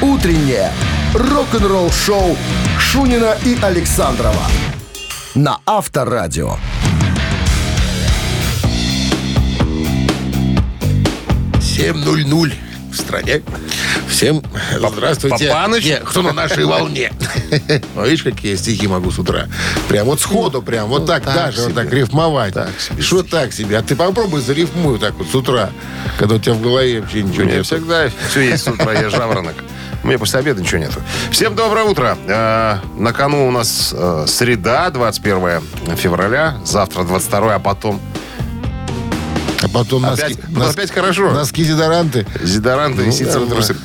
Утреннее рок-н-ролл-шоу Шунина и Александрова на Авторадио. 7.00 в стране. Всем здравствуйте. Папаныч? Не, кто на нашей волне. Ну, видишь, какие стихи могу с утра. Прям вот сходу, прям вот так так даже, вот так рифмовать. Что так себе? А ты попробуй зарифмуй вот так вот с утра, когда у тебя в голове вообще ничего нет. всегда все есть с утра, я жаворонок. Меня после обеда ничего нету. Всем доброе утро. Э, на кону у нас э, среда, 21 февраля. Завтра 22, а потом А потом опять, носки, носки, опять хорошо. носки дезодоранты. Зидоранты Ну, и ситцевые да, трусы.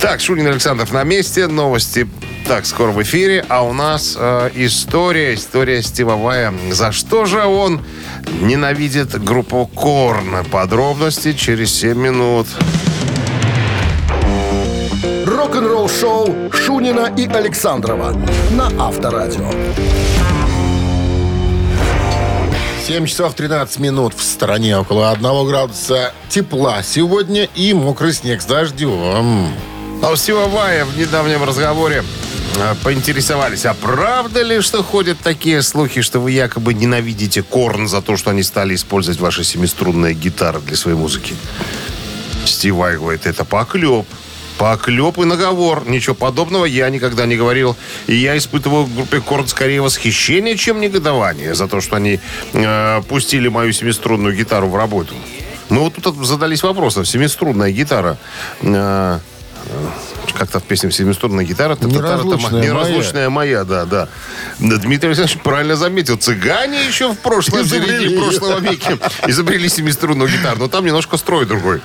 Так, Шунин Александров на месте. Новости так скоро в эфире. А у нас э, история, история стивовая. За что же он ненавидит группу Корн? Подробности через 7 минут. Рок-н-ролл-шоу Шунина и Александрова на Авторадио. 7 часов 13 минут в стране. Около 1 градуса тепла сегодня и мокрый снег с дождем. А у Стивовая в недавнем разговоре э, поинтересовались, а правда ли, что ходят такие слухи, что вы якобы ненавидите Корн за то, что они стали использовать ваши семиструнные гитары для своей музыки? Стив Вай говорит, это поклеп. Поклеп и наговор. Ничего подобного я никогда не говорил. И я испытываю в группе Корн скорее восхищение, чем негодование за то, что они э, пустили мою семиструнную гитару в работу. Мы вот тут задались вопросом. Семиструнная гитара... э, как-то в песне «Семиструнная гитара». та- та- та- та- Неразлучная Неразлучная моя, да, да. Дмитрий Александрович правильно заметил. Цыгане еще в прошлом, в Изобрели её. прошлого веке изобрели семиструнную гитару. Но там немножко строй другой.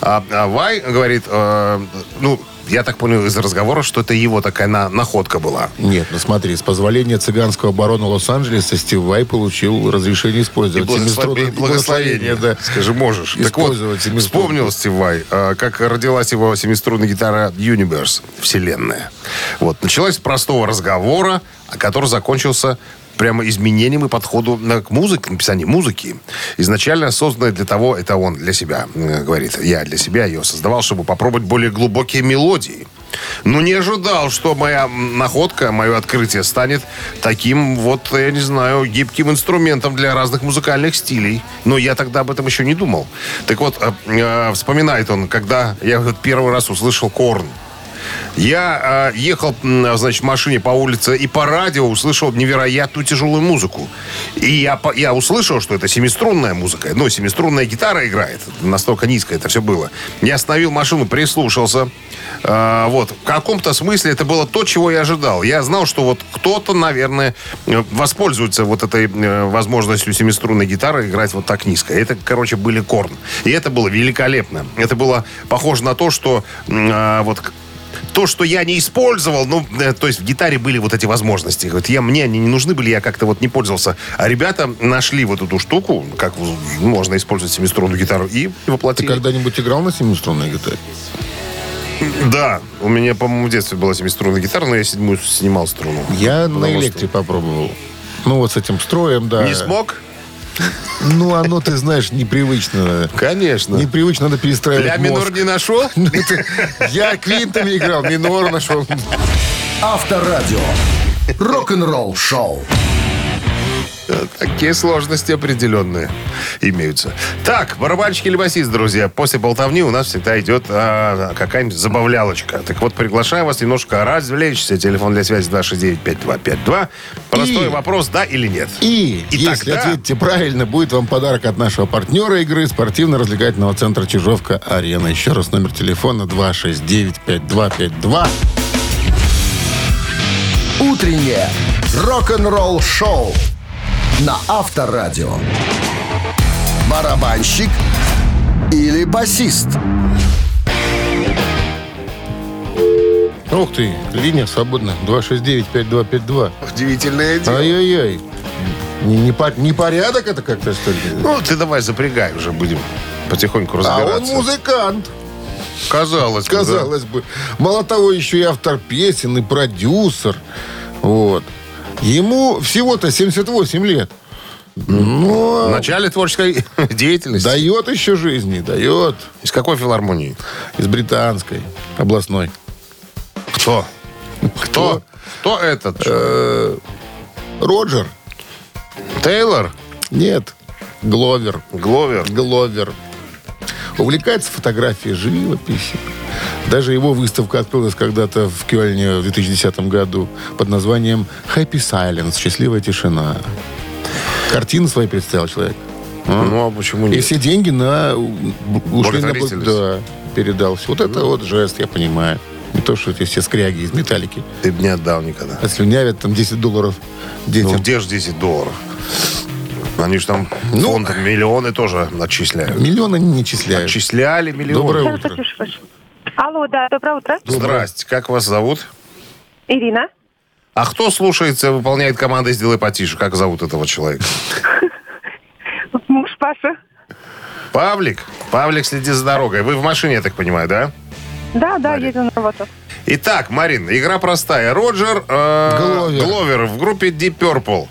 А, а Вай говорит, э, ну, я так понял из разговора, что это его такая на- находка была. Нет, ну смотри, с позволения цыганского барона Лос-Анджелеса Стив Вай получил разрешение И использовать благословение, семиструнную- благословение, да. Скажи, можешь. Так вот, Использовать вспомнил Стив Вай, э, как родилась его семиструнная гитара Universe, Вселенная. Вот. Началась с простого разговора, а который закончился прямо изменением и подходу к музыке, написанию музыки. Изначально созданная для того, это он для себя э, говорит, я для себя ее создавал, чтобы попробовать более глубокие мелодии. Но не ожидал, что моя находка, мое открытие станет таким вот, я не знаю, гибким инструментом для разных музыкальных стилей. Но я тогда об этом еще не думал. Так вот, э, э, вспоминает он, когда я первый раз услышал Корн. Я э, ехал, значит, в машине по улице и по радио услышал невероятную тяжелую музыку. И я, я услышал, что это семиструнная музыка. Ну, семиструнная гитара играет. Настолько низко это все было. Я остановил машину, прислушался. Э, вот. В каком-то смысле это было то, чего я ожидал. Я знал, что вот кто-то, наверное, э, воспользуется вот этой э, возможностью семиструнной гитары играть вот так низко. Это, короче, были корн. И это было великолепно. Это было похоже на то, что а, вот то, что я не использовал, ну, э, то есть в гитаре были вот эти возможности. Говорит, я, мне они не нужны были, я как-то вот не пользовался. А ребята нашли вот эту штуку, как можно использовать семиструнную гитару, и Ты воплотили. когда-нибудь играл на семиструнной гитаре? Да, у меня, по-моему, в детстве была семиструнная гитара, но я седьмую снимал струну. Я на что- электре попробовал. Ну, вот с этим строем, да. Не смог? Ну, оно, ты знаешь, непривычно. Конечно. Непривычно, надо перестраивать мозг. минор не нашел? Я квинтами играл, минор нашел. Авторадио. Рок-н-ролл-шоу. Такие сложности определенные имеются. Так, барабанщик или басист, друзья, после болтовни у нас всегда идет а, какая-нибудь забавлялочка. Так вот, приглашаю вас немножко развлечься. Телефон для связи 269-5252. Простой И- вопрос, да или нет. И, И если тогда- ответите правильно, будет вам подарок от нашего партнера игры спортивно-развлекательного центра Чижовка-Арена. Еще раз номер телефона 269-5252. Утреннее рок-н-ролл-шоу на Авторадио. Барабанщик или басист? Ух ты, линия свободна. 269-5252. Удивительное дело. Ай-яй-яй. Не, не по- непорядок это как-то, что ли? Ну, ты давай запрягай уже, будем потихоньку а разбираться. он музыкант, Казалось бы, да. казалось бы. Мало того, еще и автор песен, и продюсер. Вот. Ему всего-то 78 лет. В Но начале творческой деятельности. дает еще жизни, дает. Из какой филармонии? Из британской, областной. Кто? Кто? Кто этот? Э, Роджер? Тейлор? Нет. Гловер. Гловер? Гловер. Увлекается фотографией, живописью. Даже его выставка открылась когда-то в Кёльне в 2010 году под названием «Happy Silence» – «Счастливая тишина». Картину свою представил человек. Ну, а почему И нет? все деньги на ушли на да, передался. Вот это вот жест, я понимаю. Не то, что эти все скряги из металлики Ты бы не отдал никогда. отслюнявят там 10 долларов Ну, детям. где же 10 долларов? Они же там Ну, фонд миллионы тоже отчисляют. Миллионы не числяют. Отчисляли миллионы. Доброе утро. Алло, да, доброе утро. Здрасте, как вас зовут? Ирина. А кто слушается, выполняет команды «Сделай потише»? Как зовут этого человека? Муж Паша. Павлик? Павлик, следи за дорогой. Вы в машине, я так понимаю, да? Да, да, Марина. еду на работу. Итак, Марин, игра простая. Роджер э, Гловер. Гловер в группе Deep Purple.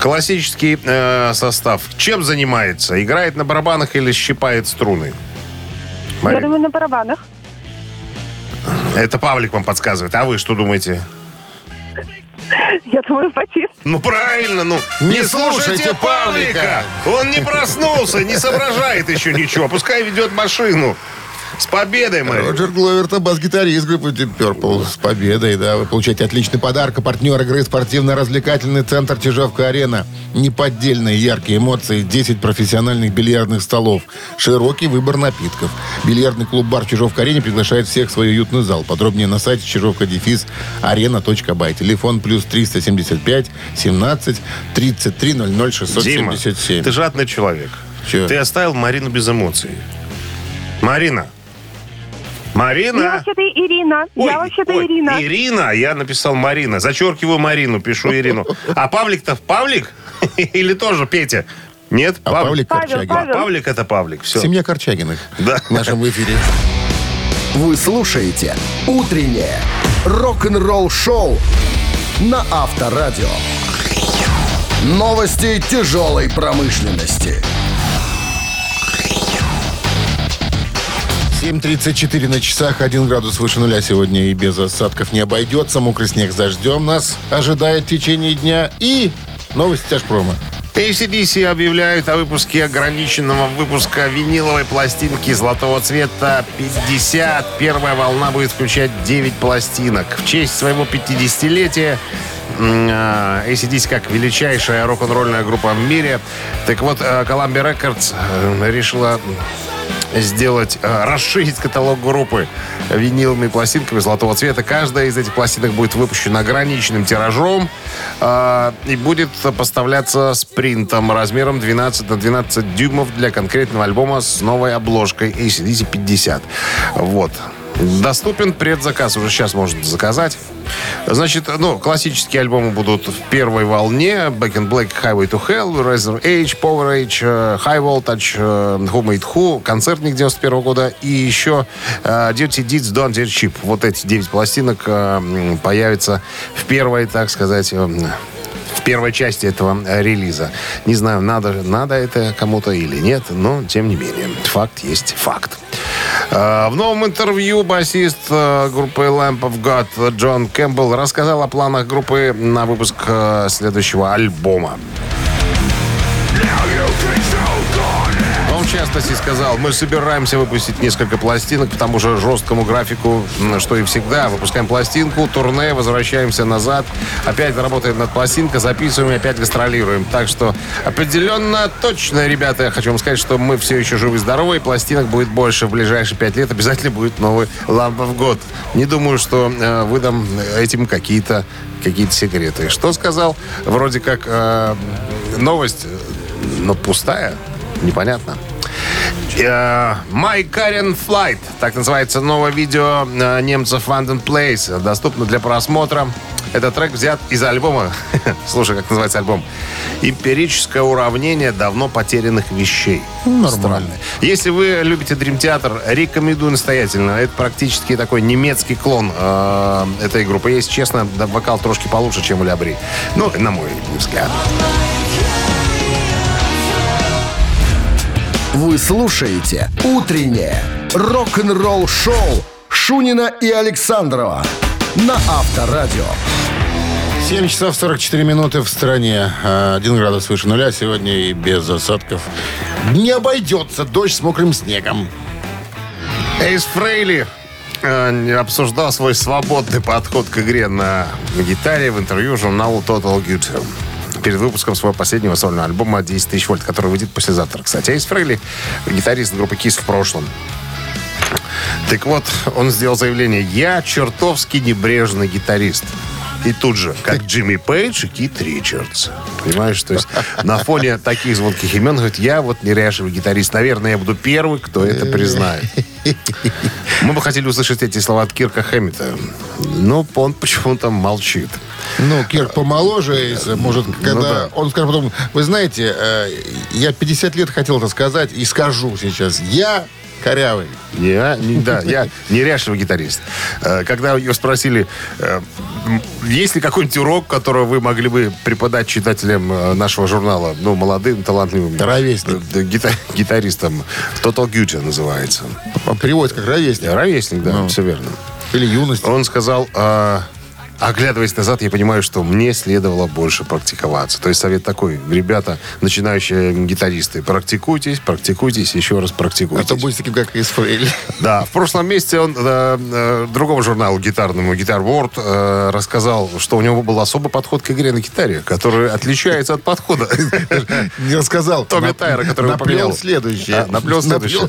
Классический э, состав. Чем занимается? Играет на барабанах или щипает струны? Я Марин, думаю, на барабанах. Это Павлик вам подсказывает. А вы что думаете? Я думаю, потише. Ну правильно, ну Не не, слушайте слушайте Павлика. Он не проснулся, не соображает еще ничего. Пускай ведет машину. С победой, Марин. Роджер Гловер, это бас-гитарист группы Deep Purple. С победой, да. Вы получаете отличный подарок. А партнер игры спортивно-развлекательный центр Чижовка-Арена. Неподдельные яркие эмоции, 10 профессиональных бильярдных столов, широкий выбор напитков. Бильярдный клуб-бар Чижовка-Арене приглашает всех в свой уютный зал. Подробнее на сайте чижовка-арена.бай. Телефон плюс 375 17 33 00 Дима, 677. ты жадный человек. Чё? Ты оставил Марину без эмоций. Марина. Марина. Я вообще-то Ирина. Ой, я вообще-то ой, Ирина. Ирина, я написал Марина. Зачеркиваю Марину, пишу Ирину. А Павлик-то Павлик? Или тоже Петя? Нет, А Павлик Павел, Корчагин. Павел. Павлик это Павлик. Все. Семья Корчагиных Да. в нашем эфире. Вы слушаете «Утреннее рок-н-ролл-шоу» на Авторадио. Новости тяжелой промышленности. 7.34 на часах, 1 градус выше нуля сегодня и без осадков не обойдется. Мокрый снег с дождем нас ожидает в течение дня. И новости тяжпрома. ACDC объявляют о выпуске ограниченного выпуска виниловой пластинки золотого цвета 50. Первая волна будет включать 9 пластинок. В честь своего 50-летия м, а, ACDC как величайшая рок-н-ролльная группа в мире. Так вот, э, Columbia Records э, решила сделать, э, расширить каталог группы виниловыми пластинками золотого цвета. Каждая из этих пластинок будет выпущена ограниченным тиражом э, и будет поставляться с принтом размером 12 на 12 дюймов для конкретного альбома с новой обложкой ACDC 50. Вот. Доступен предзаказ, уже сейчас можно заказать. Значит, ну, классические альбомы будут в первой волне. Back in Black, Highway to Hell, Razor Age, Power Age, э, High Voltage, э, Who Made Who, концертник 91 года и еще э, Dirty Deeds, Don't Dirt Cheap. Вот эти 9 пластинок м, появятся в первой, так сказать, в первой части этого релиза. Не знаю, надо, надо это кому-то или нет, но тем не менее. Факт есть факт. Э, В новом интервью басист э, группы Lamp of God Джон Кэмпбелл рассказал о планах группы на выпуск э, следующего альбома. Частности сказал, мы собираемся выпустить несколько пластинок по тому же жесткому графику, что и всегда. Выпускаем пластинку, турне, возвращаемся назад, опять работаем над пластинкой, записываем и опять гастролируем. Так что определенно, точно, ребята, я хочу вам сказать, что мы все еще живы-здоровы, и пластинок будет больше в ближайшие пять лет. Обязательно будет новый Lamp of God. Не думаю, что э, выдам этим какие-то какие-то секреты. Что сказал? Вроде как э, новость, э, но пустая. Непонятно. Э, My Karen Flight. Так называется новое видео э, немцев London Place. Доступно для просмотра. Этот трек взят из альбома. Слушай, как называется альбом. Эмпирическое уравнение давно потерянных вещей. Нормально. Если вы любите Dream Theater, рекомендую настоятельно. Это практически такой немецкий клон э, этой группы. Если честно, вокал трошки получше, чем у Лябри. Ну, на мой взгляд. Вы слушаете «Утреннее рок-н-ролл-шоу» Шунина и Александрова на Авторадио. 7 часов 44 минуты в стране. А, Один градус выше нуля сегодня и без осадков. Не обойдется дождь с мокрым снегом. Эйс Фрейли не обсуждал свой свободный подход к игре на гитаре в интервью журналу Total Guitar. Перед выпуском своего последнего сольного альбома «10 тысяч вольт», который выйдет послезавтра. Кстати, Эйс Фрейли, гитарист группы Kiss в прошлом. Так вот, он сделал заявление «Я чертовски небрежный гитарист». И тут же, как Джимми Пейдж и Кит Ричардс. Понимаешь, то есть на фоне таких звонких имен, говорит, я вот неряшевый гитарист. Наверное, я буду первый, кто это признает. Мы бы хотели услышать эти слова от Кирка Хэммита. Но он почему-то молчит. Ну, Кирк помоложе, может, когда Ну да. он скажет потом, вы знаете, э, я 50 лет хотел это сказать и скажу сейчас. Я корявый. Я, не- да, я неряшливый гитарист. Э, Когда ее спросили, э, есть ли какой-нибудь урок, который вы могли бы преподать читателям э, нашего журнала, ну, молодым, талантливым ровесник. гита- гитаристам, Total Gucci называется. Переводится как ровесник. Ровесник, да, Ну. все верно. Или юность. Он сказал, а, оглядываясь назад, я понимаю, что мне следовало больше практиковаться. То есть совет такой, ребята, начинающие гитаристы, практикуйтесь, практикуйтесь, еще раз А практикуйтесь. то будет таким, как Фрейли. Да, в прошлом месяце он э, э, другому журналу гитарному, Guitar World, э, рассказал, что у него был особый подход к игре на гитаре, который отличается от подхода. Не рассказал. Томми Тайра, который наплел следующее. Наплел следующее.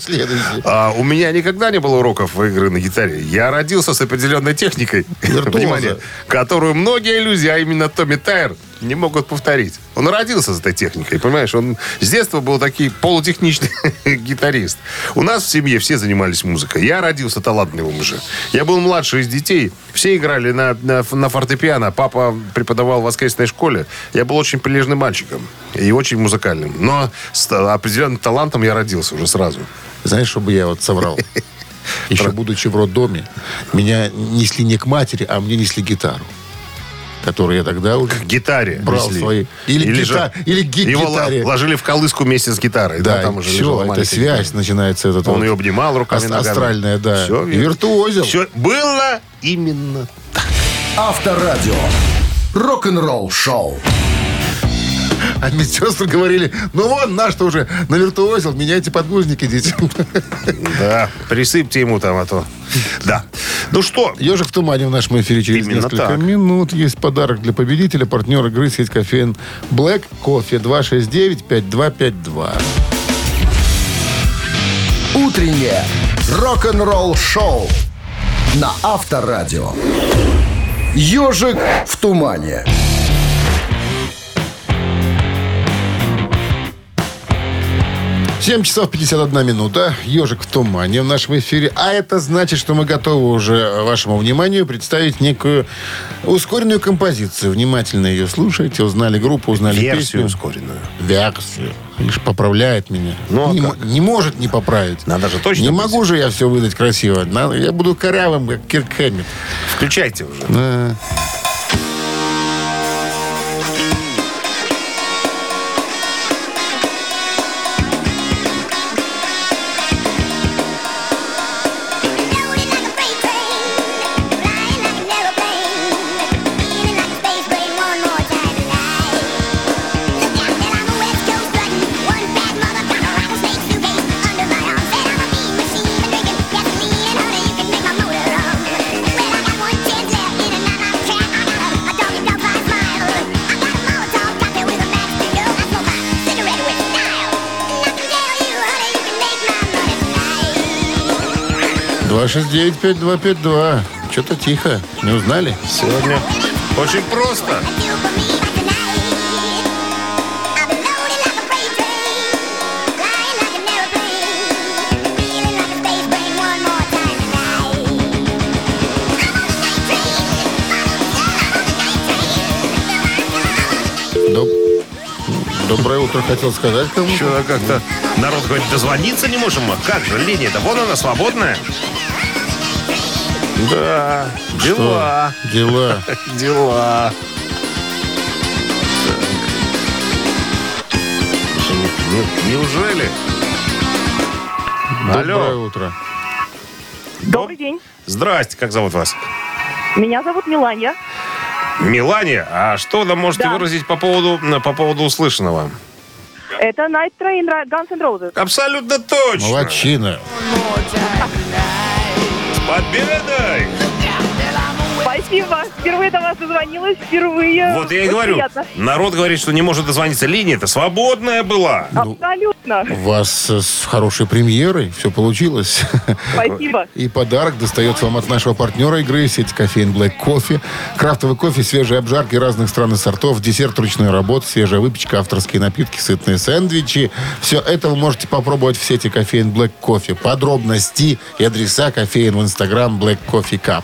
А, у меня никогда не было уроков игры на гитаре. Я родился с определенной техникой, Виртуоза. Которую многие люди, а именно Томми Тайр, не могут повторить. Он родился с этой техникой, понимаешь? Он с детства был такой полутехничный гитарист. У нас в семье все занимались музыкой. Я родился талантливым уже. Я был младший из детей. Все играли на, на, на фортепиано. Папа преподавал в воскресной школе. Я был очень прилежным мальчиком и очень музыкальным. Но с определенным талантом я родился уже сразу. Знаешь, чтобы я вот соврал? Еще будучи в роддоме, меня несли не к матери, а мне несли гитару. Которую я тогда уже К гитаре брал несли. свои. Или, Или гита- же или ги- Его гитаре. ложили в колыску вместе с гитарой. Да, Да, там уже все, маленькая связь гитара. начинается. Этот Он вот ее обнимал руками, ас- ногами. Астральная, да. Все И виртуозил. Все было именно Авторадио. Рок-н-ролл шоу. А медсестры говорили, ну вон, наш-то уже навиртуозил, меняйте подгузники, дети. Да, присыпьте ему там, а то... Да. Ну что, Ежик в тумане в нашем эфире через Именно несколько так. минут. Есть подарок для победителя, партнер игры сеть кофеин Black Кофе 269-5252. Утреннее рок-н-ролл шоу на Авторадио. Ежик в тумане. Семь часов 51 минута. Ежик в тумане в нашем эфире. А это значит, что мы готовы уже вашему вниманию представить некую ускоренную композицию. Внимательно ее слушайте. Узнали группу, узнали версию песню. ускоренную. Версию. Видишь, поправляет меня. Ну, а не, как? не может не поправить. Надо же точно Не быть. могу же я все выдать красиво. Надо- я буду корявым, как Кирк Хэммит. Включайте уже. Да. 269-5252. Что-то тихо. Не узнали? Сегодня очень просто. Доб- Доброе утро, хотел сказать кому Что как-то народ говорит, дозвониться не можем. А как же, линия-то, вон она свободная. Да, дела, Дела. дела. Не- Неужели? Доброе Алло, утро. Добрый день. здрасте, как зовут вас? Меня зовут Миланья. Мелания, а что вы нам можете Да. выразить по поводу, по поводу услышанного? Это Night Train Ra- Guns N' Roses. Абсолютно точно. Молодчина. Победой! Спасибо. Впервые до вас дозвонилась. Впервые. Вот я и Очень говорю, приятно. народ говорит, что не может дозвониться. Линия-то свободная была. Абсолютно. У вас э, с хорошей премьерой все получилось. Спасибо. И подарок достается вам от нашего партнера игры сети кофеин Black Coffee. Крафтовый кофе, свежие обжарки разных стран и сортов, десерт ручной работы, свежая выпечка, авторские напитки, сытные сэндвичи. Все это вы можете попробовать в сети кофеин Black Coffee. Подробности и адреса кофеин в инстаграм Black Coffee Cup.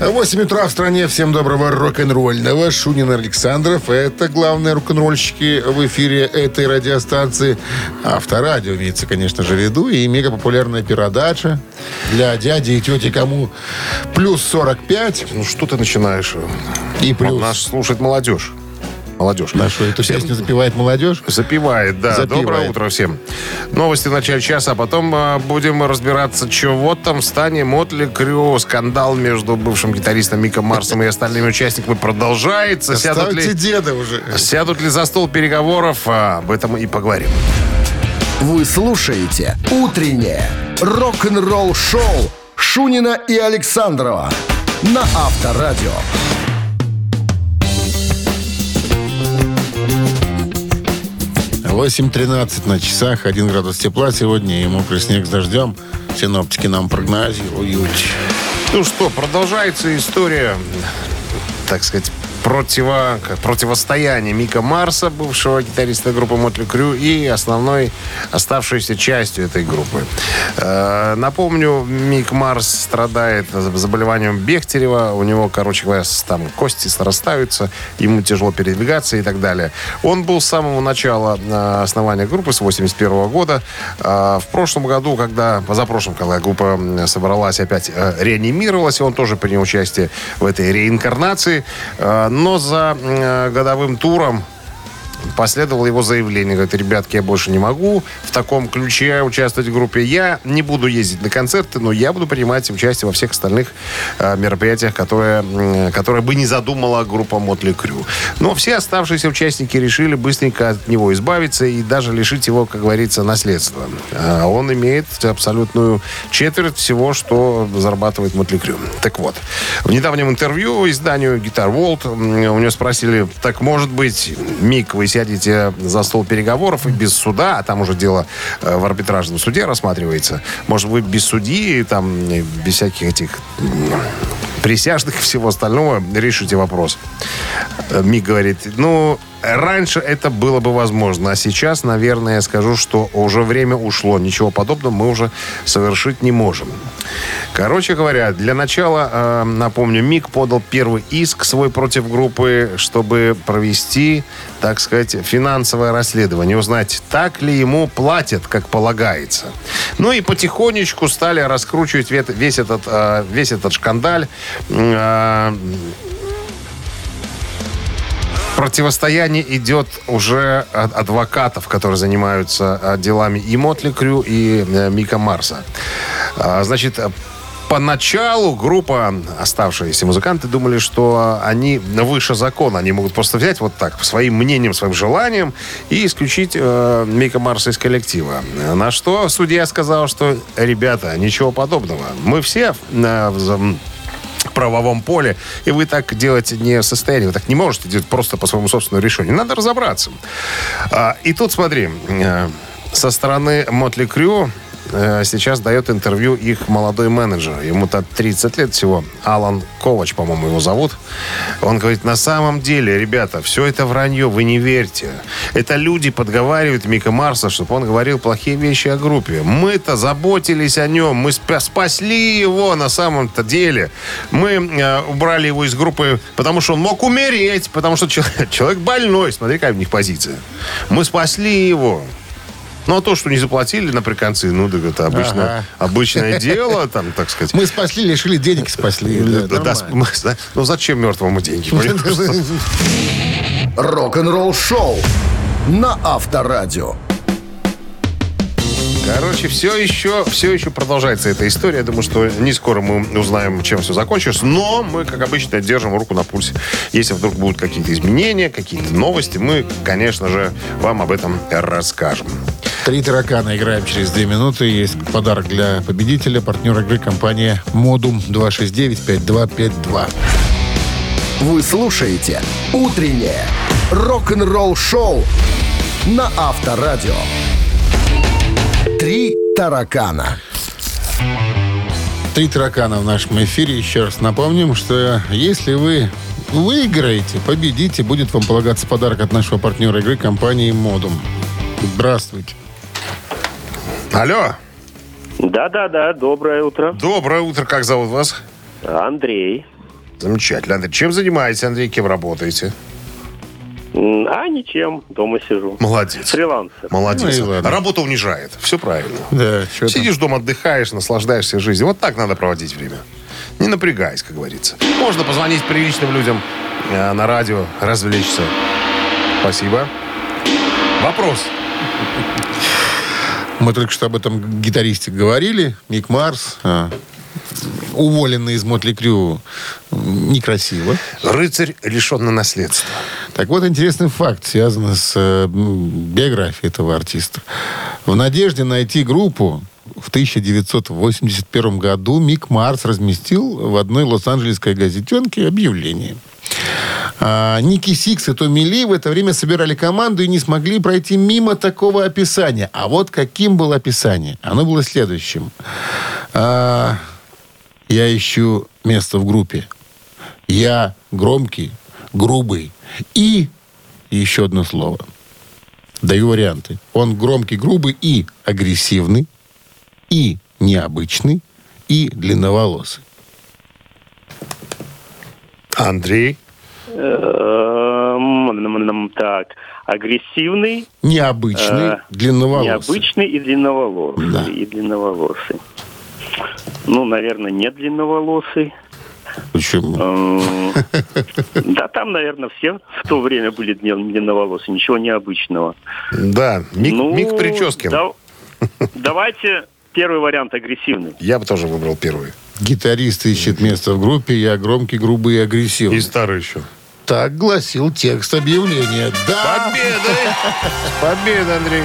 8 утра в стране. Всем доброго рок-н-ролльного. Шунин Александров. Это главные рок-н-ролльщики в эфире этой радиостанции. Авторадио имеется, конечно же, в виду. И мега популярная передача для дяди и тети кому плюс 45 Ну что ты начинаешь? и плюс. Нас слушает молодежь. Молодежь. Нашу эту Всем- песню запевает молодежь. Запивает, да. Запивает. Доброе утро всем. Новости в начале часа, а потом а, будем разбираться, чего там в стане Мотли Крю. Скандал между бывшим гитаристом Миком Марсом и остальными участниками продолжается. Сядут Ставьте ли, деда уже. сядут ли за стол переговоров, а, об этом и поговорим. Вы слушаете «Утреннее рок-н-ролл-шоу» Шунина и Александрова на Авторадио. Восемь тринадцать на часах, 1 градус тепла сегодня и мокрый снег с дождем. Синоптики нам прогнозируют. Ну что, продолжается история, так сказать, противо, как, противостояния Мика Марса, бывшего гитариста группы Мотли Крю, и основной оставшейся частью этой группы. Э, напомню, Мик Марс страдает заболеванием Бехтерева. У него, короче говоря, там кости срастаются, ему тяжело передвигаться и так далее. Он был с самого начала э, основания группы, с 81 года. Э, в прошлом году, когда, позапрошлом, когда группа собралась, опять реанимировалась, он тоже принял участие в этой реинкарнации. Но за э, годовым туром последовало его заявление. Говорит, ребятки, я больше не могу в таком ключе участвовать в группе. Я не буду ездить на концерты, но я буду принимать участие во всех остальных э, мероприятиях, которые, м, которые бы не задумала группа Мотли Крю. Но все оставшиеся участники решили быстренько от него избавиться и даже лишить его, как говорится, наследства. А он имеет абсолютную четверть всего, что зарабатывает Мотли Крю. Так вот, в недавнем интервью изданию Guitar World у него спросили, так может быть, Мик, вы сядете за стол переговоров и без суда, а там уже дело э, в арбитражном суде рассматривается, может вы без судьи, там, без всяких этих присяжных и всего остального решите вопрос. Э, Мик говорит, ну, раньше это было бы возможно, а сейчас, наверное, я скажу, что уже время ушло. Ничего подобного мы уже совершить не можем. Короче говоря, для начала, э, напомню, Мик подал первый иск свой против группы, чтобы провести, так сказать, финансовое расследование, узнать, так ли ему платят, как полагается. Ну и потихонечку стали раскручивать весь этот, э, весь этот шкандаль. Противостояние идет уже от адвокатов, которые занимаются э, делами и Мотли Крю, и э, Мика Марса. А, Значит, Поначалу группа, оставшиеся музыканты, думали, что они выше закона. Они могут просто взять вот так, своим мнением, своим желанием и исключить э, Мика Марса из коллектива. На что судья сказал, что, ребята, ничего подобного. Мы все э, правовом поле, и вы так делать не в состоянии. Вы так не можете делать просто по своему собственному решению. Надо разобраться. А, и тут, смотри, э, со стороны Мотли Крю сейчас дает интервью их молодой менеджер. Ему-то 30 лет всего. Алан Ковач, по-моему, его зовут. Он говорит, на самом деле, ребята, все это вранье, вы не верьте. Это люди подговаривают Мика Марса, чтобы он говорил плохие вещи о группе. Мы-то заботились о нем, мы спа- спасли его на самом-то деле. Мы э, убрали его из группы, потому что он мог умереть, потому что человек, человек больной. Смотри, какая у них позиция. Мы спасли его. Ну, а то, что не заплатили наприконцы, ну, так это обычно, Ага. обычное дело, там, так сказать. Мы спасли, лишили денег, спасли. Да, Да, ну, зачем мертвому деньги? Рок-н-ролл шоу на Авторадио. Короче, все еще, все еще продолжается эта история. Я думаю, что не скоро мы узнаем, чем все закончилось. Но мы, как обычно, держим руку на пульсе. Если вдруг будут какие-то изменения, какие-то новости, мы, конечно же, вам об этом расскажем. Три таракана играем через две минуты. Есть подарок для победителя. Партнер игры компания Модум 269-5252. Вы слушаете «Утреннее рок-н-ролл-шоу» на Авторадио. «Три таракана». Три таракана в нашем эфире. Еще раз напомним, что если вы выиграете, победите, будет вам полагаться подарок от нашего партнера игры компании Модум. Здравствуйте. Алло, Да-да-да, доброе утро. доброе утро, как зовут вас? Андрей. Замечательно, Андрей. Чем занимаетесь, Андрей? Кем работаете? А ничем, дома сижу. Молодец. Фрилансер. Молодец. Ну ладно. Работа унижает. Все правильно. Да, что там? Сидишь дома, отдыхаешь, наслаждаешься жизнью. Вот так надо проводить время. Не напрягаясь, как говорится. Можно позвонить приличным людям э, на радио, развлечься. Спасибо. Вопрос. Мы только что об этом гитаристе говорили. Мик Марс, а, уволенный из Мотли Крю, некрасиво. Рыцарь лишенный наследства. Так вот, интересный факт, связанный с э, биографией этого артиста. В надежде найти группу в 1981 году Мик Марс разместил в одной лос-анджелесской газетенке объявление. А, Ники Сикс и Томми Ли в это время собирали команду и не смогли пройти мимо такого описания. А вот каким было описание? Оно было следующим. А, я ищу место в группе. Я громкий, грубый и еще одно слово. Даю варианты. Он громкий, грубый и агрессивный, и необычный, и длинноволосый. Андрей. Эм, Так, агрессивный, Необычный, Э, длинноволосый. необычный и длинноволосый. Да. И длинноволосый. Ну, наверное, не длинноволосый. Почему? Эм, Да, там, наверное, все в то время были длинноволосые. Ничего необычного. Да, Мик, Ну, Мик Прическин. да- Давайте первый вариант агрессивный. Я бы тоже выбрал первый. Гитарист ищет место в группе, я громкий, грубый и агрессивный. И старый еще. Так гласил текст объявления. Да! Победа! Победа, Андрей.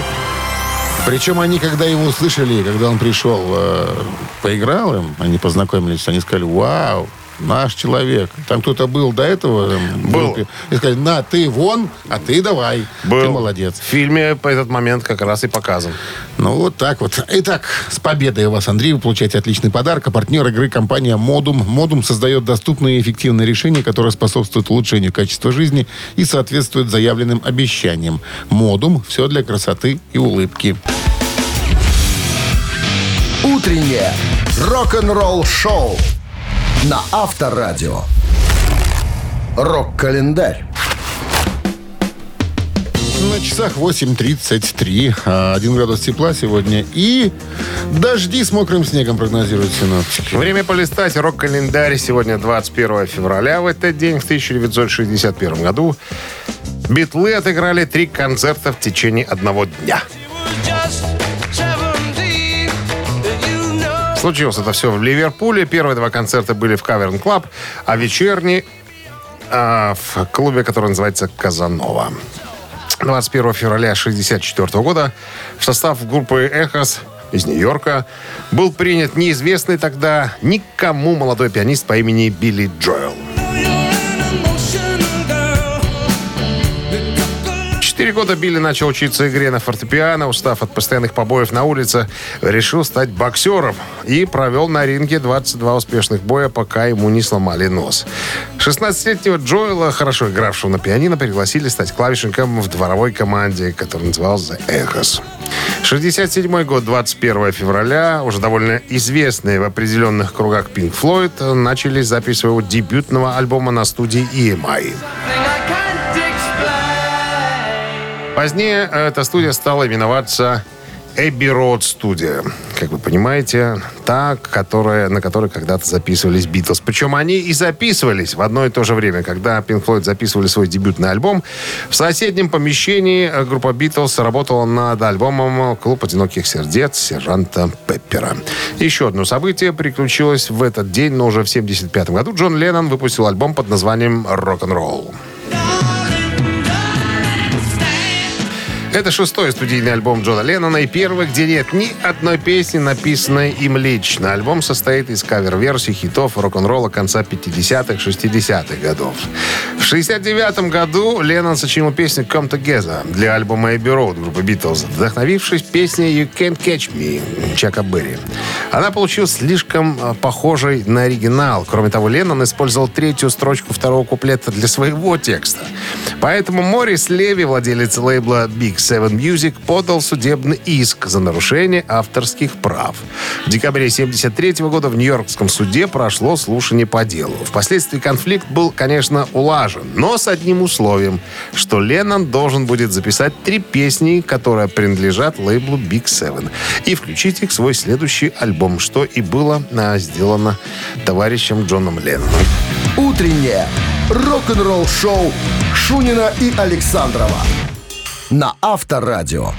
Причем они, когда его услышали, когда он пришел, э, поиграл им, они познакомились, они сказали, вау, наш человек. Там кто-то был до этого там, Был. группе. И сказали, на, ты вон, а ты давай. Ты Был. молодец. В фильме по этот момент как раз и показан. Ну, вот так вот. Итак, с победой у вас, Андрей. Вы получаете отличный подарок. А партнер игры компания «Модум». «Модум» создает доступные и эффективные решения, которые способствуют улучшению качества жизни и соответствуют заявленным обещаниям. «Модум» – все для красоты и улыбки. «Утреннее рок-н-ролл-шоу» на Авторадио. Рок-календарь. На часах 8.33. а, Один градус тепла сегодня. И дожди с мокрым снегом прогнозируют синоптики. Время полистать. Рок-календарь. Сегодня 21 февраля. В этот день, в 1961 году, Битлы отыграли три концерта в течение одного дня. Случилось это все в Ливерпуле. Первые два концерта были в Cavern Club, а вечерний а, в клубе, который называется «Казанова». 21 февраля 1964 года в состав группы «Echoes» из Нью-Йорка был принят неизвестный тогда никому молодой пианист по имени Билли Джоэл. Четыре года Билли начал учиться игре на фортепиано, устав от постоянных побоев на улице, решил стать боксером и провел на ринге 22 успешных боя, пока ему не сломали нос. 16-летнего Джоэла, хорошо игравшего на пианино, пригласили стать клавишником в дворовой команде, которая называлась The Echoes. 67 год, 21 февраля, уже довольно известные в определенных кругах Pink Floyd начали запись своего дебютного альбома на студии EMI. Позднее эта студия стала именоваться Эбби Роуд студия. Как вы понимаете, та, которая, на которой когда-то записывались Битлз. Причем они и записывались в одно и то же время. Когда Pink Floyd записывали свой дебютный альбом, в соседнем помещении э, группа Битлз работала над альбомом «Клуб одиноких сердец» сержанта Пеппера. Еще одно событие приключилось в этот день, но уже в 1975 году. Джон Леннон выпустил альбом под названием «Рок-н-ролл». Это шестой студийный альбом Джона Леннона и первый, где нет ни одной песни, написанной им лично. Альбом состоит из кавер-версий хитов рок-н-ролла конца 50-х, 60-х годов. В 69 году Леннон сочинил песню «Come Together» для альбома Abbey Road группы Beatles, вдохновившись песней «You Can't Catch Me» Чака Берри. Она получилась слишком э, похожей на оригинал. Кроме того, Леннон использовал третью строчку второго куплета для своего текста. Поэтому Морис Леви, владелец лейбла Big Seven Music, подал судебный иск за нарушение авторских прав. В декабре 1973 года в Нью-Йоркском суде прошло слушание по делу. Впоследствии конфликт был, конечно, улажен, но с одним условием, что Леннон должен будет записать три песни, которые принадлежат лейблу Big Seven, и включить их в свой следующий альбом, что и было а, сделано товарищем Джоном Ленноном. Утреннее рок-н-ролл-шоу Шунина и Александрова на Авторадио.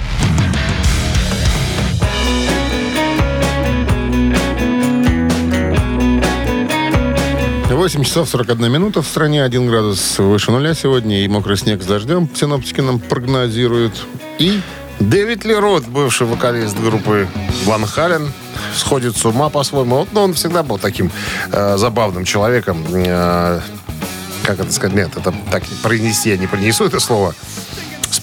8 часов 41 минута в стране, 1 градус выше нуля сегодня, и мокрый снег с дождем синоптики нам прогнозируют. И Дэвид Лерот, бывший вокалист группы Ван Хален, сходит с ума по-своему. Но он всегда был таким э, забавным человеком. Э, как это сказать? Нет, это так произнести я не принесу это слово.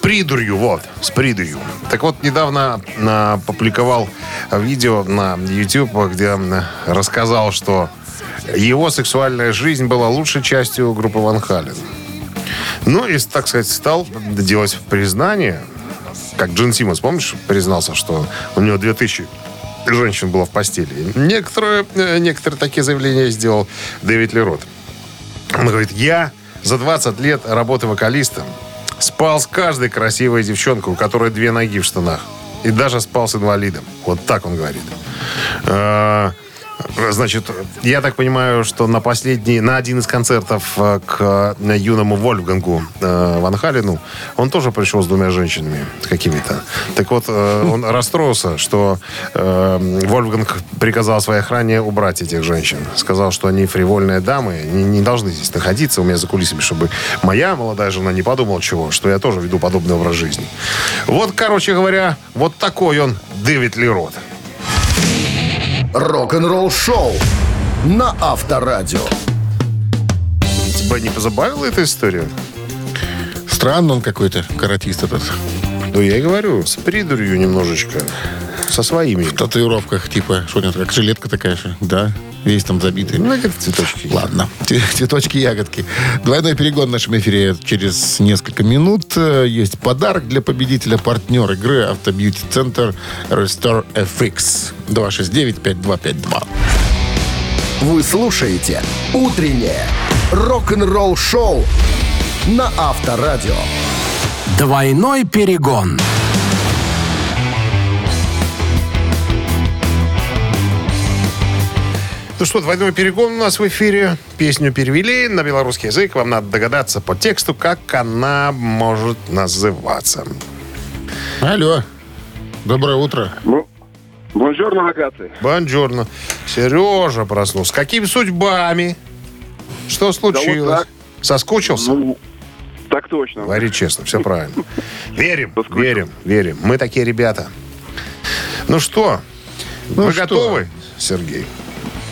Придурью, вот, с придурью. Так вот, недавно э, публиковал видео на YouTube, где рассказал, что его сексуальная жизнь была лучшей частью группы Ван Хален. Ну и, так сказать, стал делать признание, как Джин Симмонс, помнишь, признался, что у него 2000 женщин было в постели. Некоторые, э, некоторые такие заявления сделал Дэвид Лерот. Он говорит, я за 20 лет работы вокалистом спал с каждой красивой девчонкой, у которой две ноги в штанах. И даже спал с инвалидом. Вот так он говорит. Значит, я так понимаю, что на последний, на один из концертов э, к э, юному Вольфгангу э, Ван Халину он тоже пришел с двумя женщинами какими-то. Так вот, э, он расстроился, что э, Вольфганг приказал своей охране убрать этих женщин. Сказал, что они фривольные дамы, не, не должны здесь находиться у меня за кулисами, чтобы моя молодая жена не подумала чего, что я тоже веду подобный образ жизни. Вот, короче говоря, вот такой он Дэвид Лерот. Рок-н-ролл-шоу на Авторадио. Тебя не позабавила эта история? странно он какой-то, каратист этот. Ну, я и говорю, с придурью немножечко. Со своими. В татуировках, типа, что у него, как жилетка такая же, да? Весь там забитый. Ну, как цветочки. Ладно. Цветочки, ягодки. Двойной перегон в нашем эфире через несколько минут. Э, Есть подарок для победителя, партнер игры Автобьюти-центр Restore FX. 269-5252. Вы слушаете «Утреннее рок-н-ролл-шоу» на Авторадио. Двойной перегон. Ну что, двойной перегон у нас в эфире. Песню перевели на белорусский язык. Вам надо догадаться по тексту, как она может называться. Алло. Доброе утро. Бонжорно, рогатый. Бонжорно. Сережа проснулся. С какими судьбами? Что случилось? так. Соскучился? Ну, так точно. Говори честно, все правильно. Верим, верим, верим. Мы такие ребята. Ну что, Ну вы что? готовы, Сергей?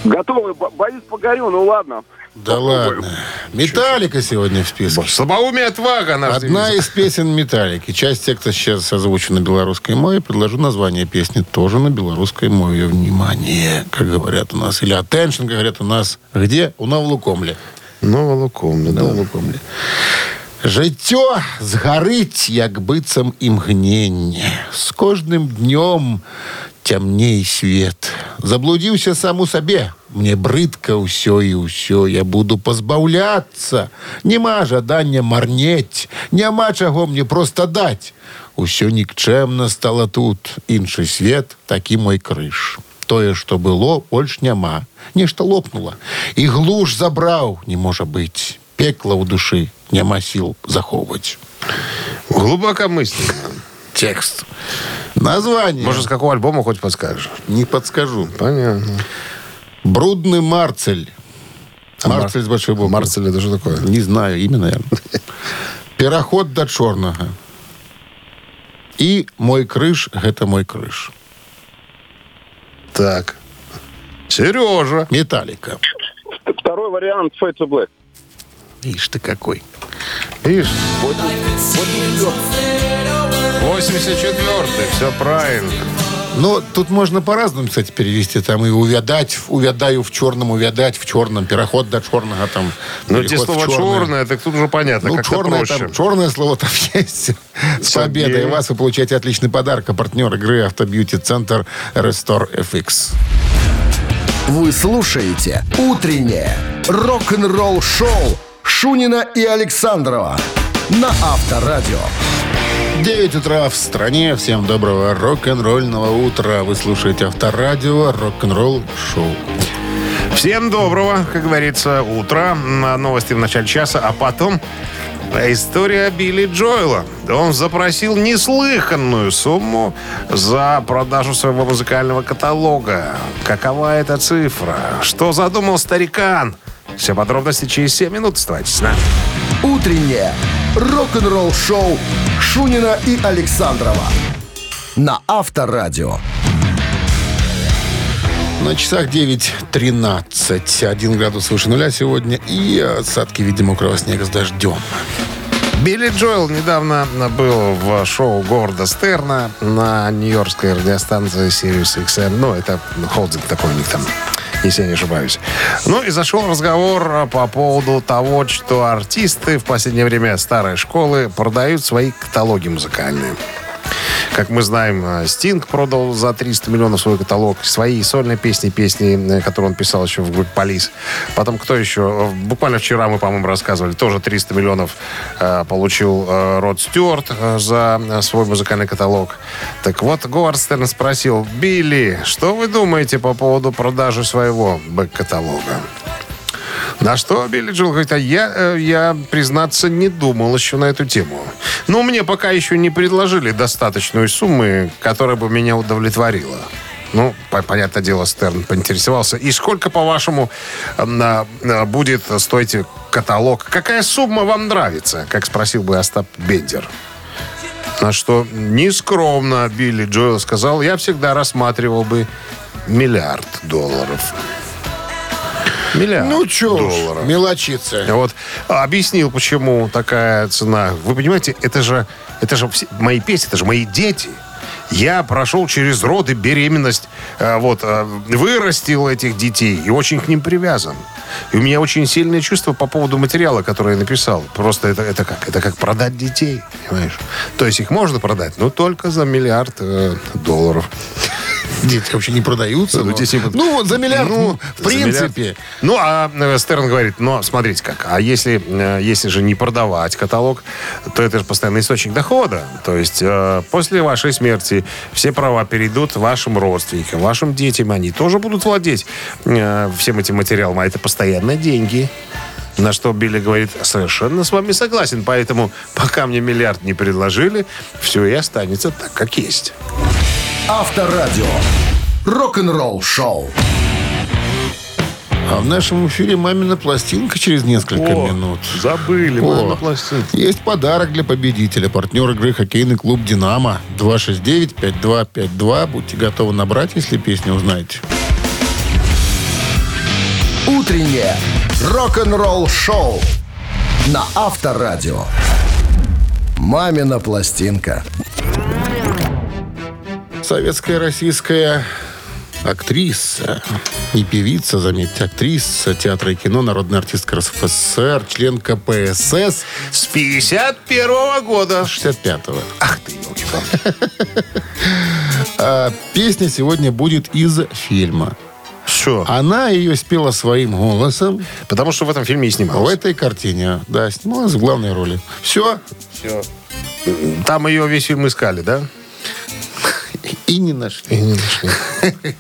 Готовы. Бо- Боюсь, погорю, ну ладно. Да ладно. Металлика сегодня в списке. Слабоумие отвага наш Одна девиз. из песен Металлики. Часть текста сейчас озвучена на белорусской мове. Предложу название песни тоже на белорусской мове. Внимание, как говорят у нас. Или attention, говорят у нас. Где? У Навлукомле. Новолуком, да. Навлукомле. Життё згарыць, як быццам імгненне. З кожным днём цямней свет. Заблудзіўся сам у сабе. Мне брыдка ўсё і ўсё. Я буду пазбаўляцца. Няма жадання марнець. Няма чаго мне проста даць. Усё нікчэмна стала тут. Іншы свет, такі мой крыж. Тое, што было, больш няма. Нешта лопнула. І глуш забраў, не можа быць. Пекла ў душы, няма сіл захоўваць. Глубокомысленно. Текст. Название. Может, с какого альбома хоть подскажешь? Не подскажу. Понятно. Брудный Марцель. Марцель с большой буквы. Марцель это что такое? Не знаю, имя, наверное. Пераход до чорнага. І мой крыж гэта мой крыж. Так. Сережа. Металлика. Второй вариант Fade to Black. Ишь ты какой. Видишь? 84-й. Все правильно. Ну, тут можно по-разному, кстати, перевести. Там и увядать, увядаю в черном, увядать в черном, переход до черного там. Ну, те слова черное, так тут уже понятно, Ну, черное, проще. там, черное слово там есть. С Сергей. победой вас вы получаете отличный подарок. А партнер игры Автобьюти-центр Restore FX. Вы слушаете «Утреннее рок-н-ролл-шоу» Шунина и Александрова на Авторадио. 9 утра в стране. Всем доброго рок-н-ролльного утра. Вы слушаете Авторадио рок-н-ролл шоу. Всем доброго, как говорится, утра. На Новости в начале часа, а потом история Билли Джоэла. Он запросил неслыханную сумму за продажу своего музыкального каталога. Какова эта цифра? Что задумал старикан? Все подробности через 7 минут. Оставайтесь с нами. «Утреннее рок-н-ролл-шоу» Шунина и Александрова на Авторадио. На часах 9.13. 1 градус выше нуля сегодня. И осадки в виде мокрого снега с дождем. Билли Джоэл недавно был в шоу Говарда Стерна на нью-йоркской радиостанции Sirius XM. Ну, это холдинг такой у них там, если я не ошибаюсь. Ну, и зашел разговор по поводу того, что артисты в последнее время старой школы продают свои каталоги музыкальные. Как мы знаем, э, Стинг продал за 300 миллионов свой каталог, свои сольные песни, песни, э, которые он писал еще в группе Полис. Потом кто еще? Э, Буквально вчера мы, по-моему, рассказывали, тоже 300 миллионов э, получил э, Род Стюарт э, за э, свой музыкальный каталог. Так вот, Говард Стерн спросил, Билли, что вы думаете по поводу продажи своего бэк-каталога? На что Билли Джоэл говорит, а я, э, я, признаться, не думал еще на эту тему. Но мне пока еще не предложили достаточную суммы, которая бы меня удовлетворила. Ну, по- понятное дело, Стерн поинтересовался. И сколько, по-вашему, э, на- на- будет стоить каталог? Какая сумма вам нравится? Как спросил бы Остап Бендер. На что нескромно Билли Джоэл сказал, я всегда рассматривал бы миллиард долларов. Миллиард Ну, чё долларов. мелочица. Вот объяснил, почему такая цена. Вы понимаете, это же, это же все- мои песни, это же мои дети. Я прошел через роды, беременность, э, вот, э, вырастил этих детей и очень к ним привязан. И у меня очень сильное чувство по поводу материала, который я написал. Просто это, это как? Это как продать детей, понимаешь? То есть их можно продать, но только за миллиард э, долларов. Дети вообще не продаются. Ну, но- Ну, вот за миллиард, Ну, в за принципе. Ну, а э, Стерн говорит, но смотрите как, а если, э, если же не продавать каталог, то это же постоянный источник дохода. То есть э, после вашей смерти все права перейдут вашим родственникам, вашим детям, они тоже будут владеть всем этим материалом, а это постоянно деньги. На что Билли говорит, совершенно с вами согласен, поэтому пока мне миллиард не предложили, все и останется так, как есть. Авторадио. Рок-н-ролл-шоу. А в нашем эфире «Мамина пластинка» через несколько минут. забыли, О, мама пластинка. Есть подарок для победителя. Партнер игры хоккейный клуб «Динамо». 269-5252. Будьте готовы набрать, если песню узнаете. Утреннее рок-н-ролл-шоу на Авторадио. «Мамина пластинка». Советская российская актриса, не певица, заметьте, актриса театра и кино, народная артистка РСФСР, член КПСС С 51 года. 65-го. Ах ты, елки А песня сегодня будет из фильма. Что? Она ее спела своим голосом Потому что в этом фильме и в снималась. этой картине. Да, снималась в главной роли. Все. Все. Там ее весь фильм искали, да? И не нашли. И не нашли.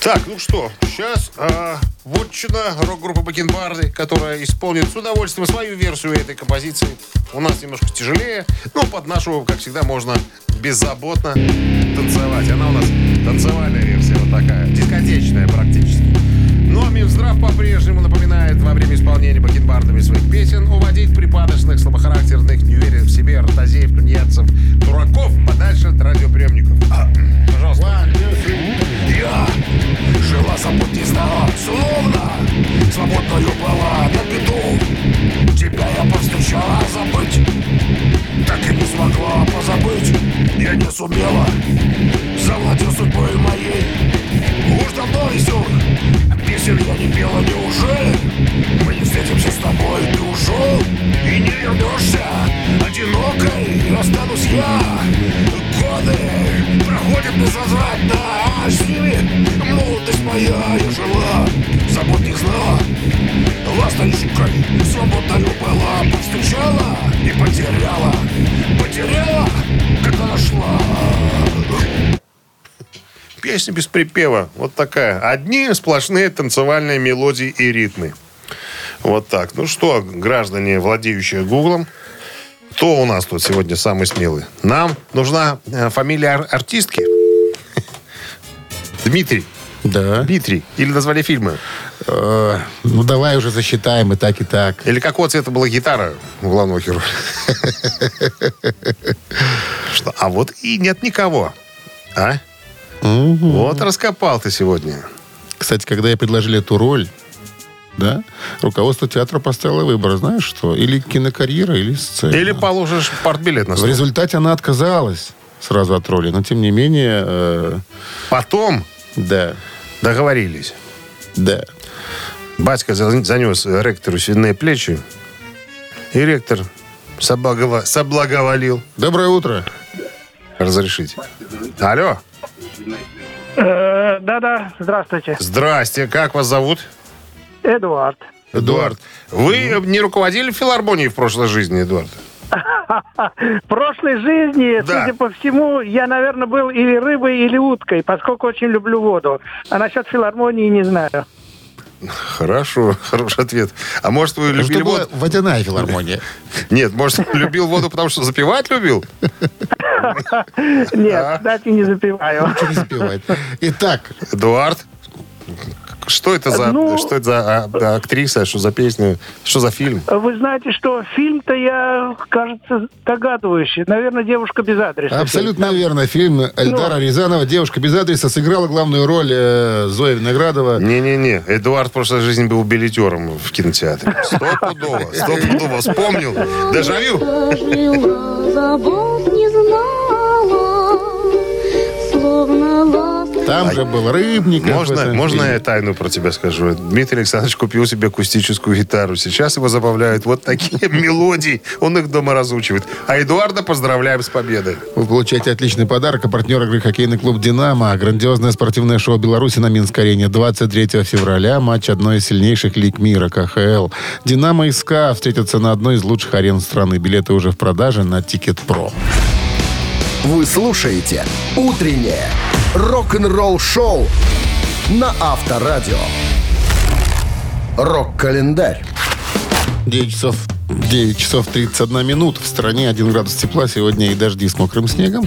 Так, ну что, сейчас а, вотчина рок-группы Бакенбарды, которая исполнит с удовольствием свою версию этой композиции. У нас немножко тяжелее, но под нашу, как всегда, можно беззаботно танцевать. Она у нас танцевальная версия вот такая, дискотечная практически. Ну а Минздрав по-прежнему напоминает во время исполнения бакенбардами своих песен уводить припадочных, слабохарактерных, неуверенных в себе, ротозеев, тунеядцев, дураков подальше от радиоприемников. А, пожалуйста. Я жила запутинно, словно свободною плыла на беду. Тебя я повстречала забыть, так и не смогла позабыть. Я не сумела завладеть судьбой моей. Уж давно из я не пела, неужели? Мы не встретимся с тобой, ты ушел и не вернешься. Одинокой останусь я. Годы проходят безвозвратно, а с ними молодость моя. Я жила, забот не знала, ласточкой свободною была. Повстречала и потеряла, потеряла, когда нашла. Песня без припева. Вот такая. Одни сплошные танцевальные мелодии и ритмы. Вот так. Ну что, граждане, владеющие Гуглом, кто у нас тут сегодня самый смелый? Нам нужна э, фамилия ар- артистки. Дмитрий. Да. Дмитрий. Или назвали фильмы. Э, ну, давай уже засчитаем и так, и так. Или какого цвета была гитара у главного героя. Что? А вот и нет никого. А? Вот раскопал ты сегодня. Кстати, когда ей предложили эту роль, да, руководство театра поставило выбор, знаешь что? Или кинокарьера, или сцена. Или положишь партбилет на В стол. результате она отказалась сразу от роли, но тем не менее, э, Потом да, договорились. да. Батька за- занес ректору свиные плечи, и ректор соблагова- соблаговолил Доброе утро. разрешить. Алло, Да-да, здравствуйте. здрасте, как вас зовут? Эдуард. Эдуард. Вы не руководили филармонией в прошлой жизни, Эдуард? В прошлой жизни, Да. судя по всему, я, наверное, был или рыбой, или уткой, поскольку очень люблю воду. А насчет филармонии не знаю. Хорошо, хороший ответ. А может, вы любили Что была воду? водяная филармония. Нет, может, любил воду, потому что запивать любил? Нет, кстати, не запиваю. Не запивает. Итак, Эдуард, что это за, Ну- что это за а, актриса, что за песня, что за фильм? Вы знаете, что фильм-то я, кажется, догадываюсь. Наверное, девушка без адреса. абсолютно верно. Фильм Эльдара Рязанова «Девушка без адреса» сыграла главную роль э, Зоя Виноградова. Не-не-не, Эдуард в прошлой жизни был билетером в кинотеатре. Стопудово, стопудово, вспомнил. Дежавю. Забот не знала, словно Там же был Рыбников. в Можно, можно я тайну про тебя скажу? Дмитрий Александрович купил себе акустическую гитару. Сейчас его забавляют вот такие мелодии. Он их дома разучивает. А Эдуарда поздравляем с победой. Вы получаете отличный подарок. А партнер игры хоккейный клуб «Динамо». Грандиозное спортивное шоу Беларуси на Минск-арене 23 февраля. Матч одной из сильнейших лиг мира КХЛ. «Динамо» и «СКА» встретятся на одной из лучших арен страны. Билеты уже в продаже на Ticketpro. Вы слушаете «Утреннее рок-н-ролл-шоу» на Авторадио. Рок-календарь. 9 часов 9 часов 31 минута. В стране 1 градус тепла. Сегодня и дожди с мокрым снегом.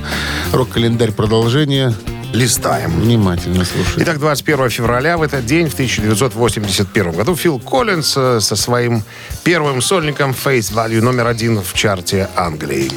Рок-календарь продолжение. Листаем. Внимательно слушайте. Итак, 21 февраля в этот день, в 1981 году, Фил Коллинз э, со своим первым сольником Face Value номер один в чарте Англии.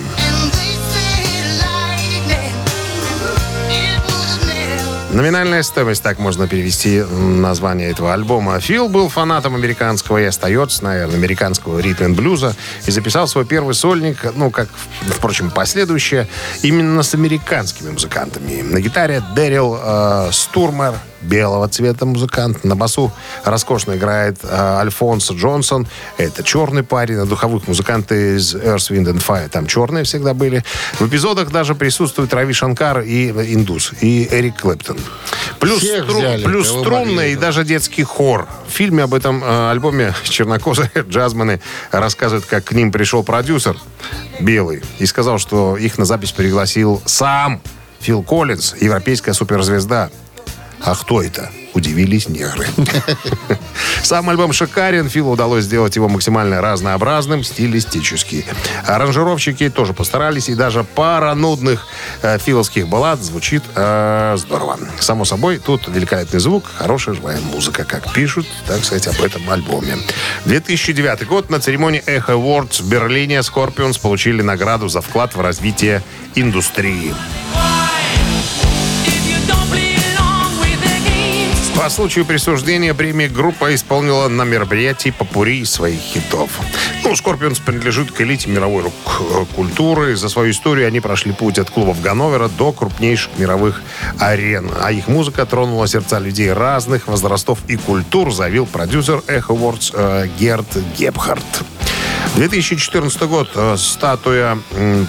Номинальная стоимость, так можно перевести название этого альбома. Фил был фанатом американского и остается, наверное, американского ритм блюза и записал свой первый сольник, ну, как, впрочем, последующее, именно с американскими музыкантами. На гитаре Дэрил э, Стурмер, белого цвета музыкант. На басу роскошно играет э, Альфонсо Джонсон. Это черный парень. На духовых музыканты из Earth, Wind and Fire. Там черные всегда были. В эпизодах даже присутствуют Рави Шанкар и Индус. И Эрик Клэптон. Плюс, стру- взяли, плюс могли, и да. даже детский хор. В фильме об этом э, альбоме чернокожие джазмены рассказывают, как к ним пришел продюсер белый и сказал, что их на запись пригласил сам Фил Коллинз, европейская суперзвезда. А кто это? Удивились негры. Сам альбом шикарен. Филу удалось сделать его максимально разнообразным стилистически. Аранжировщики тоже постарались, и даже пара нудных э, филовских баллад звучит э, здорово. Само собой, тут великолепный звук, хорошая живая музыка, как пишут, так сказать, об этом альбоме. 2009 год на церемонии Echo Awards в Берлине Scorpions получили награду за вклад в развитие индустрии. По случаю присуждения премии группа исполнила на мероприятии попури своих хитов. Ну, Скорпионс принадлежит к элите мировой рок-культуры. За свою историю они прошли путь от клубов Ганновера до крупнейших мировых арен. А их музыка тронула сердца людей разных возрастов и культур, заявил продюсер Echo Awards э, Герт Гебхарт. 2014 год. Э, Статуя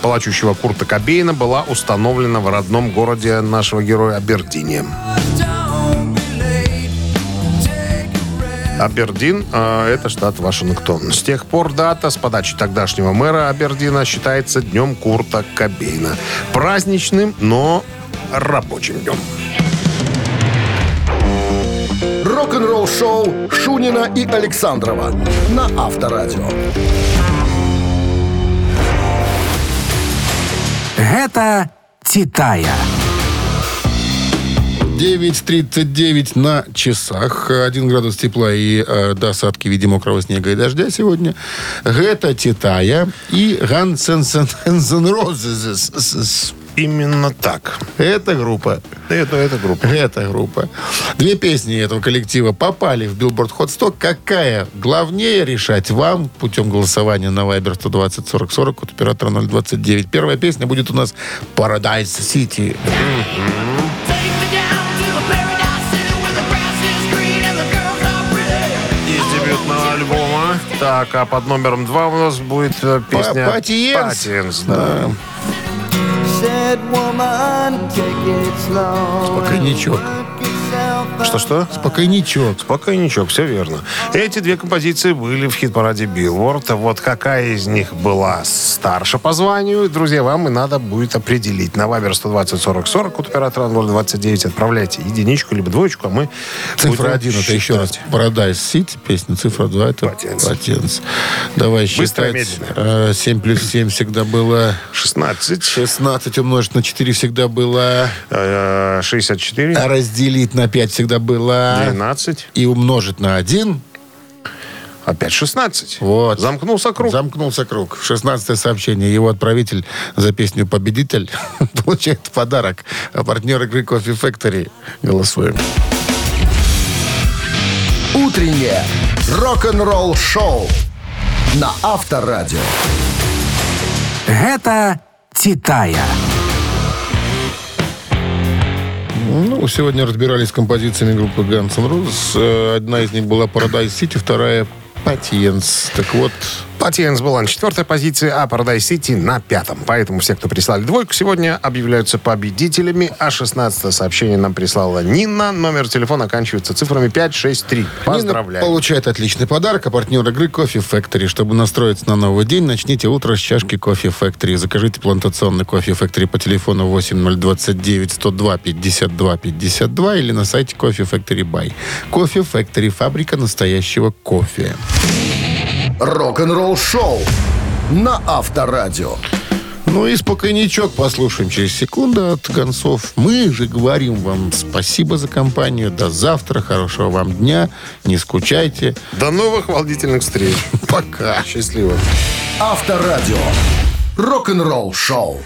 плачущего Курта Кобейна была установлена в родном городе нашего героя Абердине. Абердин э, это штат Вашингтон. С тех пор дата с подачи тогдашнего мэра Абердина считается днем Курта Кобейна. Праздничным, но рабочим днем. Рок-н-ролл шоу Шунина и Александрова на Авторадио. Гэта Титая. 9.39 на часах. 1 градус тепла и э, до осадки в виде мокрого снега и дождя сегодня. Гэта Титая и Гансен Розес. Именно так. Это группа. Это, это группа. Это группа. Две песни этого коллектива попали в Billboard Hot 100. Какая главнее решать вам путем голосования на Viber 120 40 40 от оператора 029. Первая песня будет у нас Paradise City. Из Так, а под номером два у нас будет э, песня Patience. «Patience», да. Спокойничок. Что-что? Спокойничок. Спокойничок, все верно. Эти две композиции были в хит-параде Билборд. Вот какая из них была старше по званию, друзья, вам и надо будет определить. На Viber 120 40 40 от оператора 029 отправляйте единичку либо двоечку, а мы Цифра будем один это еще раз. Paradise City, песня. Цифра два это Patience. Patience. Давай Быстро, считать. медленно. Э, 7 плюс 7 всегда было 16, 16 умножить на 4 всегда было э, 64, а разделить на 5 всегда было 12, и умножить на 1 опять 16. Вот. Замкнулся круг. Замкнулся круг. 16 сообщение. Его отправитель за песню «Победитель» получает подарок. А партнер игры Coffee Factory. Голосуем. Утреннее рок-н-ролл шоу на Авторадио. Гэта Титая. Ну, сегодня разбирались с композициями группы Guns N' Roses. Э, Одна из них была Paradise City, вторая Patience. Так вот, Patience была на четвертой позиции, а Paradise City на пятом. Поэтому все, кто прислали двойку, сегодня объявляются победителями. А 16 сообщение нам прислала Нина. Номер телефона оканчивается цифрами 563. Поздравляю. Нина получает отличный подарок, а партнер игры Coffee Factory. Чтобы настроиться на новый день, начните утро с чашки Coffee Factory. Закажите плантационный Coffee Factory по телефону 8029 102 52 52 или на сайте Coffee Factory Buy. Coffee Factory – фабрика настоящего кофе. Рок-н-ролл шоу на Авторадио. Ну и спокойничок послушаем через секунду от гонцов. Мы же говорим вам спасибо за компанию. До завтра. Хорошего вам дня. Не скучайте. До новых волнительных встреч. Пока. Счастливо. Авторадио. Рок-н-ролл шоу.